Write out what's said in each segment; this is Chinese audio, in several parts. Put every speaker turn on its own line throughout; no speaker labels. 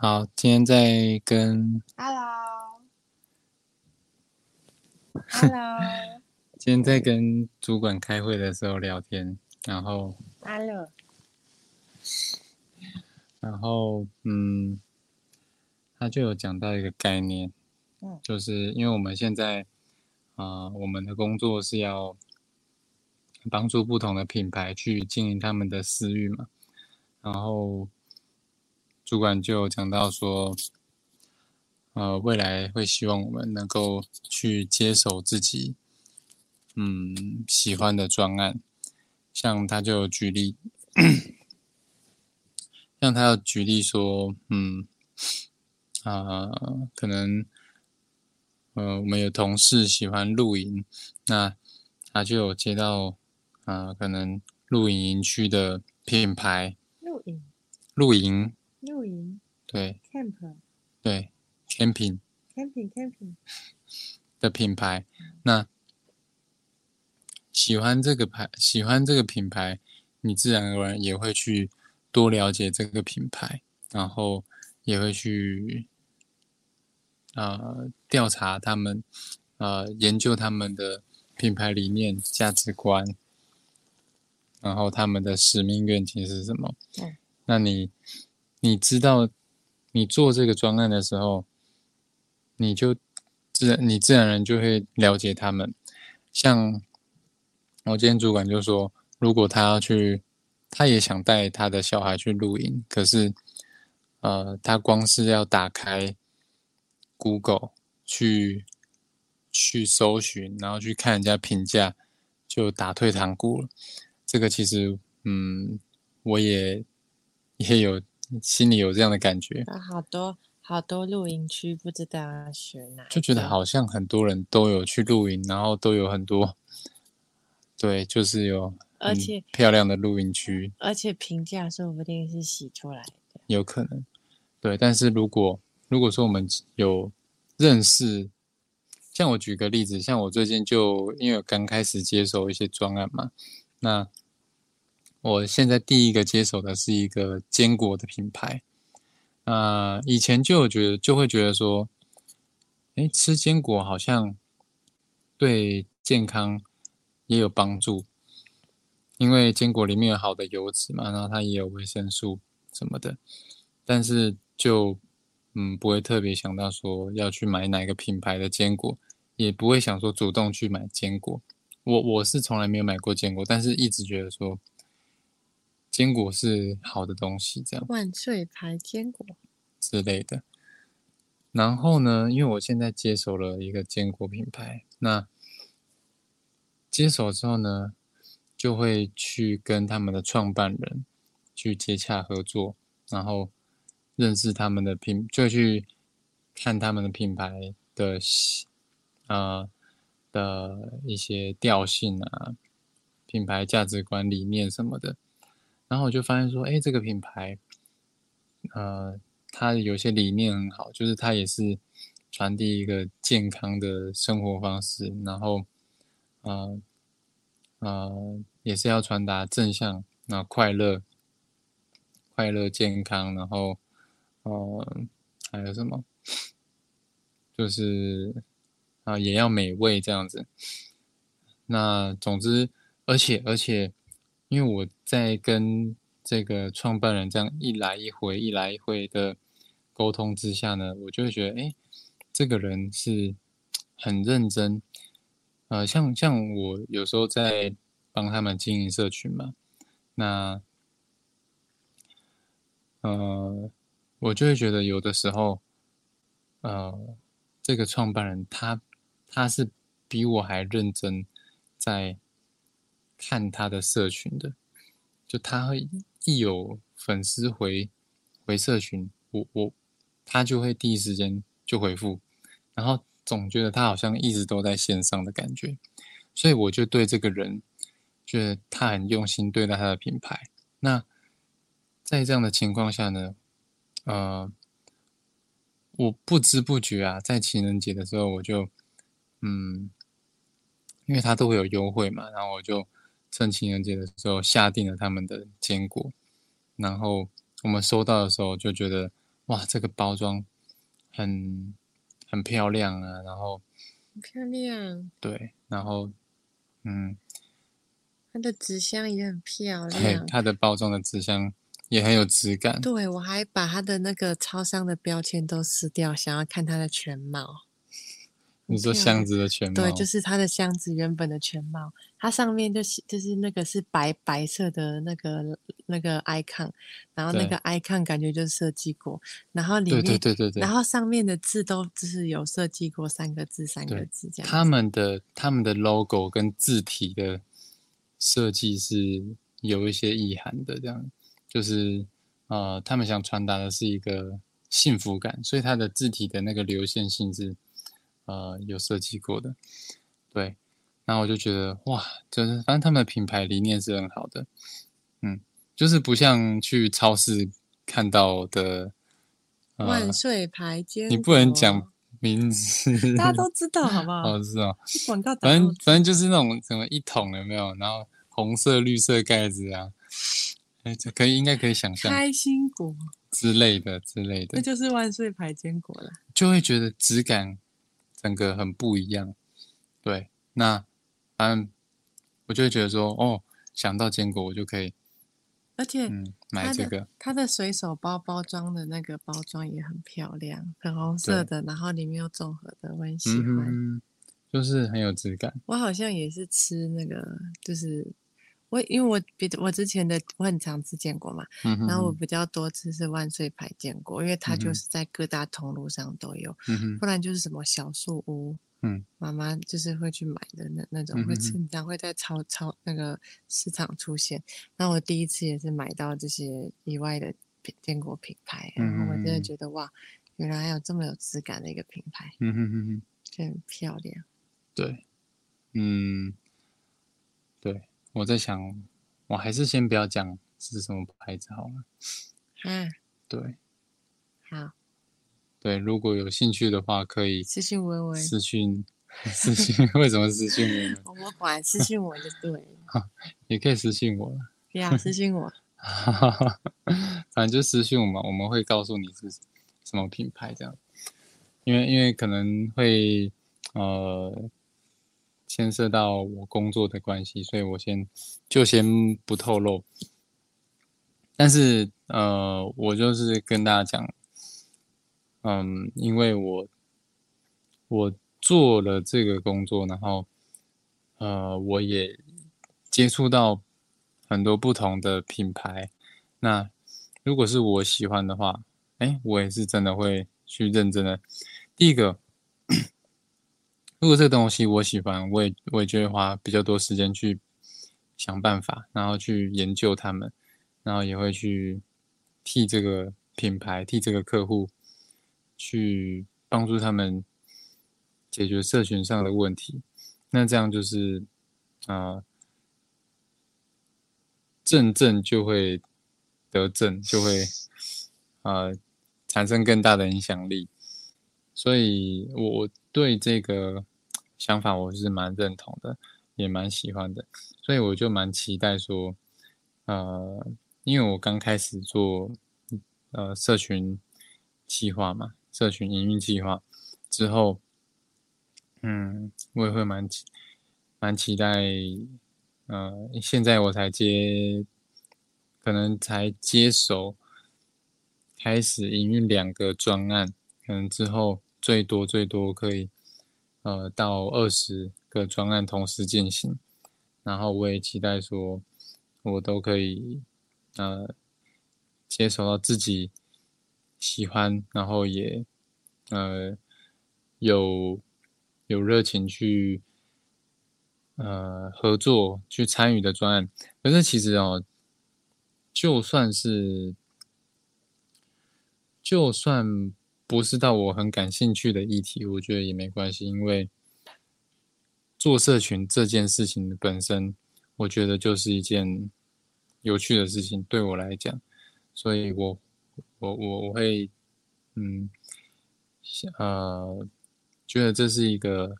好，今天在跟
Hello，Hello，
今天在跟主管开会的时候聊天，然后
Hello，
然后嗯，他就有讲到一个概念，
嗯，
就是因为我们现在啊、我们的工作是要帮助不同的品牌去经营他们的私域嘛，然后主管就有讲到说，呃，未来会希望我们能够去接手自己嗯喜欢的专案，像他就有举例，像他要举例说，嗯啊、可能呃我们有同事喜欢露营，那他就有接到啊、可能露营营区的品牌
露营，
露营，
露营
对
，camp，camping，camping，
对，camping。的品牌，那喜欢这个牌，喜欢这个品牌，你自然而然也会去多了解这个品牌，然后也会去呃调查他们，呃研究他们的品牌理念、价值观，然后他们的使命愿景是什么。
嗯
那你你知道你做这个专案的时候，你就自然你自然而然就会了解他们。像我今天主管就说，如果他要去，他也想带他的小孩去露营，可是呃，他光是要打开 Google 去去搜寻，然后去看人家评价，就打退堂鼓了。这个其实，嗯，我也也有心里有这样的感觉。
啊好多好多露营区，不知道要选哪，
就觉得好像很多人都有去露营，然后都有很多，对，就是有
而且
漂亮的露营区，
而且评价说不定是洗出来的。
有可能，对。但是如果如果说我们有认识，像我举个例子，像我最近就因为我刚开始接手一些专案嘛，那我现在第一个接手的是一个坚果的品牌，啊，以前就有觉得就会觉得说，哎，吃坚果好像对健康也有帮助，因为坚果里面有好的油脂嘛，然后它也有维生素什么的，但是就嗯不会特别想到说要去买哪个品牌的坚果，也不会想说主动去买坚果。我我是从来没有买过坚果，但是一直觉得说坚果是好的东西，这样。
万岁牌坚果，
之类的。然后呢，因为我现在接手了一个坚果品牌，那接手之后呢，就会去跟他们的创办人去接洽合作，然后认识他们的品，就去看他们的品牌的细呃的一些调性啊，品牌价值观、理念什么的。然后我就发现说，哎，这个品牌，呃，它有些理念很好，就是它也是传递一个健康的生活方式，然后，呃，呃，也是要传达正向，那快乐、快乐、健康，然后，呃，还有什么？就是啊、也要美味这样子。那总之，而且而且，因为我在跟这个创办人这样一来一回、一来一回的沟通之下呢，我就会觉得，哎，这个人是很认真。呃，像像我有时候在帮他们经营社群嘛，那呃，我就会觉得有的时候，呃，这个创办人他他是比我还认真在看他的社群的，就他会一有粉丝回回社群，我我他就会第一时间就回复，然后总觉得他好像一直都在线上的感觉，所以我就对这个人觉得他很用心对待他的品牌。那在这样的情况下呢，呃，我不知不觉啊，在情人节的时候我就嗯。因为他都会有优惠嘛，然后我就趁情人节的时候下定了他们的坚果，然后我们收到的时候就觉得哇，这个包装很很漂亮啊，然后
很漂亮，
对，然后嗯，
它的纸箱也很漂
对，
亮。
它的包装的纸箱也很有质感。
对，我还把它的那个超商的标签都撕掉，想要看它的全貌。
你说箱子的全貌，
对，就是它的箱子原本的全貌，它上面就是就是那个是白白色的那个那个 icon，然后那个 icon 感觉就是设计过，然后里面
对对对对
然，后上面的字都就是有设计过三个字三个字这样。
他们的他们的 logo 跟字体的设计是有一些意涵的，这样。就是呃，他们想传达的是一个幸福感，所以它的字体的那个流线性是呃有设计过的，对。然后我就觉得哇，就是反正他们的品牌理念是很好的，嗯，就是不像去超市看到的，呃
万，岁牌坚果，
你不能讲名字，
大家都知道 好不好？
哦，知道，
广告
反正反正就是那种什么一桶有没有，然后红色、绿色盖子啊，哎，这可以应该可以想象
开心果，
之类的之类的，
那就是万岁牌坚果了。
就会觉得质感整个很不一样。对，那反正我就会觉得说，哦，想到坚果我就可以
而且
嗯买这个，
它的随手包包装的那个包装也很漂亮，粉红色的，然后里面有综合的，我很喜
嗯
欢。
哼，就是很有质感。
我好像也是吃那个，就是我因为我比我之前的我很常吃建国嘛，
嗯哼，
然后我比较多吃是万岁牌建国，因为它就是在各大通路上都有，
嗯，
不然就是什么小树屋，
嗯，
妈妈就是会去买的那那种，会经常会在超超那个市场出现。那我第一次也是买到这些以外的品坚果品牌，然后我真的
嗯
觉得哇，原来还有这么有质感的一个品牌，
嗯哼哼哼，
就很漂亮。
对，嗯，对，我在想，我还是先不要讲是什么牌子好了。
嗯，
对
好，
对，如果有兴趣的话，可以
私信文文，
私信私信，为什么私信我呢？
我们管，私信我就对了，
也可以私信我了，
对呀，私信我。
反正就私信我们，我们会告诉你是什么品牌这样。因为因为可能会呃牵涉到我工作的关系，所以我先就先不透露。但是呃，我就是跟大家讲，嗯，因为我我做了这个工作，然后呃，我也接触到很多不同的品牌。那如果是我喜欢的话，哎，我也是真的会去认真的。第一个，如果这个东西我喜欢，我也我也就会花比较多时间去想办法，然后去研究他们，然后也会去替这个品牌、替这个客户去帮助他们解决社群上的问题。那这样就是，呃，正正就会得正，就会呃产生更大的影响力。所以我对这个想法我是蛮认同的，也蛮喜欢的，所以我就蛮期待说，呃，因为我刚开始做呃社群计划嘛，社群营运计划之后，嗯，我也会蛮蛮期待，呃，现在我才接，可能才接手开始营运两个专案，可能之后。最多最多可以，呃，到二十个专案同时进行，然后我也期待说，我都可以，呃，接手到自己喜欢，然后也，呃，有有热情去，呃，合作去参与的专案。可是其实哦，就算是，就算。不是到我很感兴趣的议题，我觉得也没关系，因为做社群这件事情本身，我觉得就是一件有趣的事情，对我来讲，所以我我我我会嗯呃觉得这是一个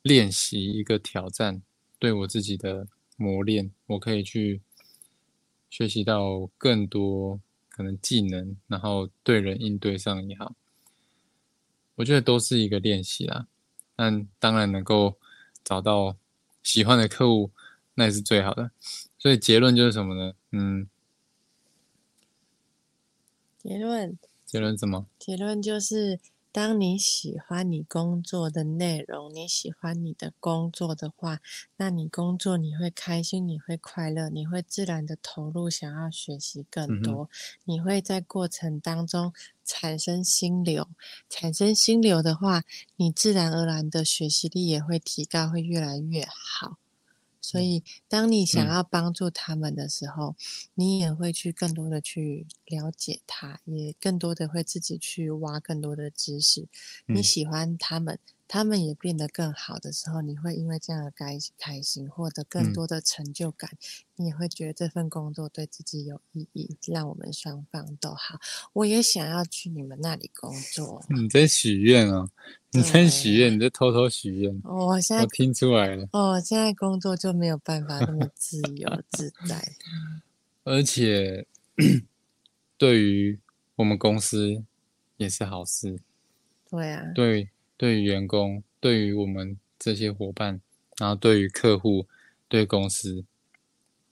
练习，一个挑战，对我自己的磨练，我可以去学习到更多可可能技能，然后对人应对上也好，我觉得都是一个练习啦。但当然能够找到喜欢的客户，那也是最好的。所以结论就是什么呢？嗯，
结论
结论什么？
结论就是，当你喜欢你工作的内容，你喜欢你的工作的话，那你工作你会开心，你会快乐，你会自然的投入，想要学习更多，你会在过程当中产生心流，产生心流的话，你自然而然的学习力也会提高，会越来越好。所以，当你想
嗯。
要帮助他们的时候，你也会去更多的去了解他，也更多的会自己去挖更多的知识。你
嗯。
喜欢他们，他们也变得更好的时候，你会因为这样的开开心，获得更
嗯
多的成就感。你也会觉得这份工作对自己有意义，让我们双方都好。我也想要去你们那里工作。
你在许愿哦，你在许愿，你在偷偷许愿，
哦我现在
我听出来了。
哦，现在工作就没有办法那么自由 自在。
而且对于我们公司也是好事，
对啊，
对对于员工，对于我们这些伙伴，然后对于客户，对公司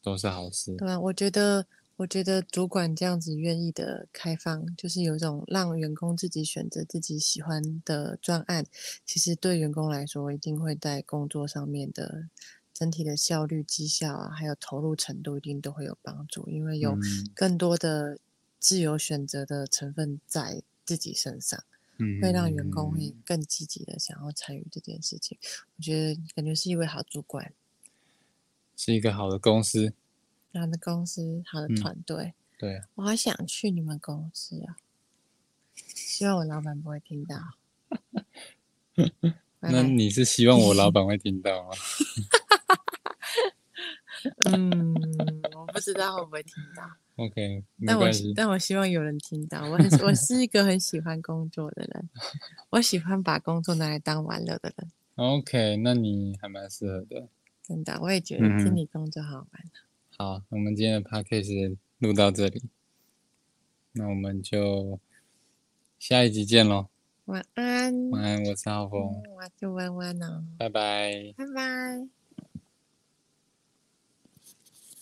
都是好事。
对啊，我觉得，我觉得主管这样子愿意的开放，就是有一种让员工自己选择自己喜欢的专案，其实对员工来说，一定会在工作上面的整体的效率、绩效啊，还有投入程度，一定都会有帮助，因为有
嗯
更多的自由选择的成分在自己身上。
嗯
会让员工会更积极的想要参与这件事情。我觉得感觉是一位好主管，
是一个好的公司。
好的公司，好的
嗯
团队。
对啊，
我好想去你们公司啊！希望我老板不会听到。
那你是希望我老板会听到吗？
嗯，我不知道会不会听到，
OK，
但我但我希望有人听到。我很我是一个很喜欢工作的人，我喜欢把工作拿来当玩乐的人。
OK，那你还蛮适合的。
真的，我也觉得
嗯
听你工作好玩。
好，我们今天的 podcast 录到这里，那我们就下一集见喽。
晚安，
晚安，我是浩峰，
嗯我是弯弯哦，
拜拜。
拜拜。